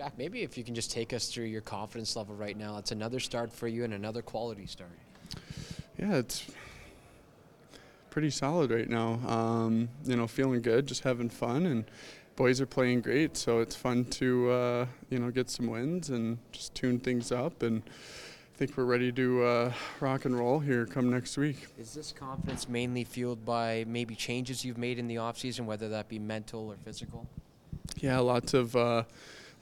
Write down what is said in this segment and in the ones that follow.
Jack, maybe if you can just take us through your confidence level right now. It's another start for you and another quality start. Yeah, it's pretty solid right now. Um, you know, feeling good, just having fun, and boys are playing great. So it's fun to uh, you know get some wins and just tune things up. And I think we're ready to uh, rock and roll here come next week. Is this confidence mainly fueled by maybe changes you've made in the offseason, whether that be mental or physical? Yeah, lots of uh,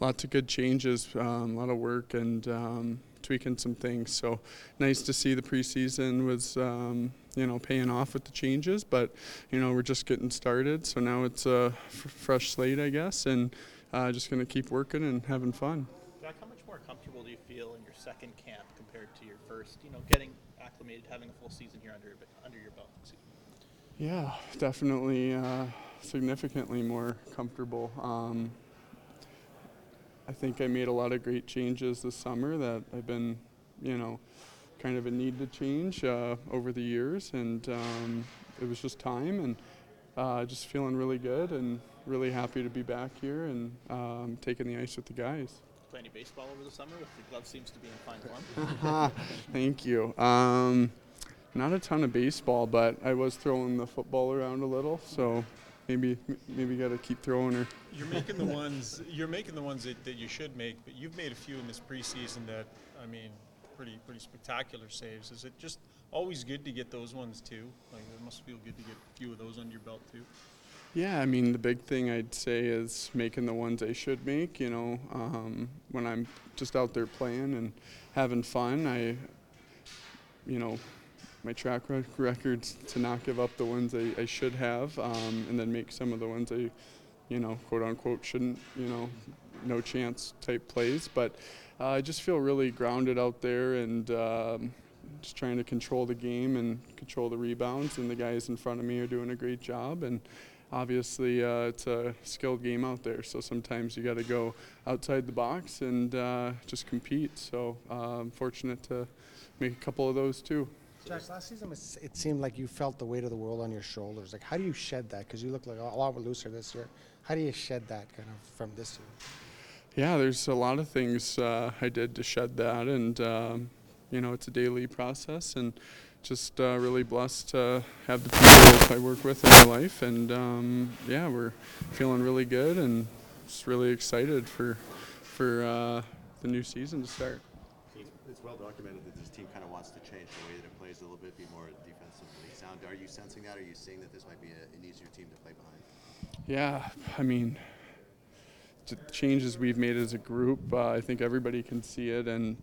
lots of good changes, um, a lot of work, and um, tweaking some things. So nice to see the preseason was um, you know paying off with the changes, but you know we're just getting started. So now it's a f- fresh slate, I guess, and uh, just gonna keep working and having fun. Jack, how much more comfortable do you feel in your second camp compared to your first? You know, getting acclimated, having a full season here under under your belt. Yeah, definitely uh, significantly more comfortable. Um, I think I made a lot of great changes this summer that I've been, you know, kind of a need to change uh, over the years, and um, it was just time, and uh, just feeling really good and really happy to be back here and um, taking the ice with the guys. Play any baseball over the summer? With the glove seems to be in fine form. Thank you. Um, not a ton of baseball, but I was throwing the football around a little, so maybe maybe got to keep throwing her. You're making the ones you're making the ones that, that you should make, but you've made a few in this preseason that I mean, pretty pretty spectacular saves. Is it just always good to get those ones too? Like it must feel good to get a few of those under your belt too. Yeah, I mean the big thing I'd say is making the ones I should make. You know, um, when I'm just out there playing and having fun, I, you know, my track rec- records to not give up the ones I, I should have, um, and then make some of the ones I, you know, quote unquote shouldn't. You know, no chance type plays, but uh, I just feel really grounded out there and. Um, just trying to control the game and control the rebounds, and the guys in front of me are doing a great job. And obviously uh, it's a skilled game out there, so sometimes you got to go outside the box and uh, just compete. So uh, I'm fortunate to make a couple of those too. Jack, last season was- it seemed like you felt the weight of the world on your shoulders. Like, how do you shed that? Because you look like a lot looser this year. How do you shed that kind of from this year? Yeah, there's a lot of things uh, I did to shed that, and um, you know it's a daily process, and just uh, really blessed to have the people I work with in my life, and um, yeah, we're feeling really good and just really excited for for uh, the new season to start. Well documented that this team kind of wants to change the way that it plays a little bit, be more defensively sound. Are you sensing that? Are you seeing that this might be a, an easier team to play behind? Yeah, I mean, the changes we've made as a group, uh, I think everybody can see it, and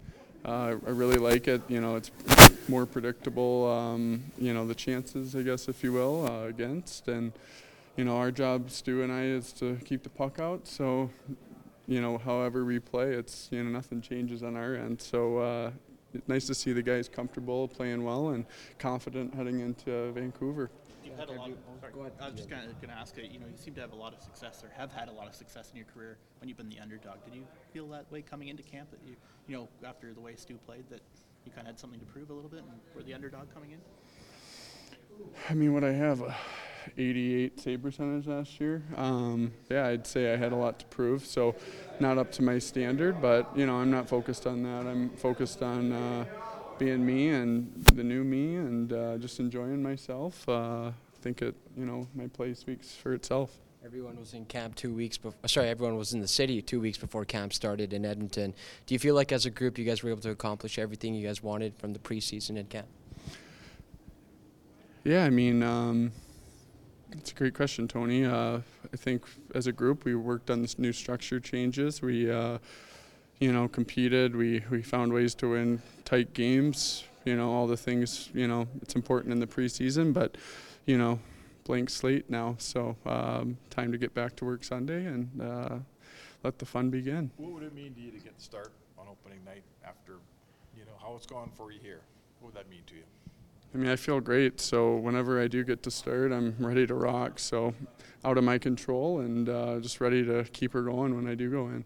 uh, I really like it. You know, it's more predictable. Um, you know, the chances, I guess, if you will, uh, against, and you know, our job, Stu and I, is to keep the puck out. So, you know, however we play, it's you know nothing changes on our end. So. Uh, it's nice to see the guys comfortable, playing well, and confident heading into Vancouver. You've had a lot. Of, sorry, go ahead. I was just kind of going to ask you. You know, you seem to have a lot of success, or have had a lot of success in your career when you've been the underdog. Did you feel that way coming into camp? That you, you know, after the way Stu played, that you kind of had something to prove a little bit, and were the underdog coming in? I mean, what I have, a 88 save percentage last year. Um, yeah, I'd say I had a lot to prove. So, not up to my standard, but you know, I'm not focused on that. I'm focused on uh, being me and the new me, and uh, just enjoying myself. Uh, I think it, you know, my play speaks for itself. Everyone was in camp two weeks before. Sorry, everyone was in the city two weeks before camp started in Edmonton. Do you feel like, as a group, you guys were able to accomplish everything you guys wanted from the preseason and camp? Yeah, I mean, um, it's a great question, Tony. Uh, I think as a group, we worked on this new structure changes. We, uh, you know, competed. We we found ways to win tight games. You know, all the things. You know, it's important in the preseason, but you know, blank slate now. So um, time to get back to work Sunday and uh, let the fun begin. What would it mean to you to get the start on opening night after, you know, how it's gone for you here? What would that mean to you? I mean, I feel great. So whenever I do get to start, I'm ready to rock. So out of my control and uh, just ready to keep her going when I do go in.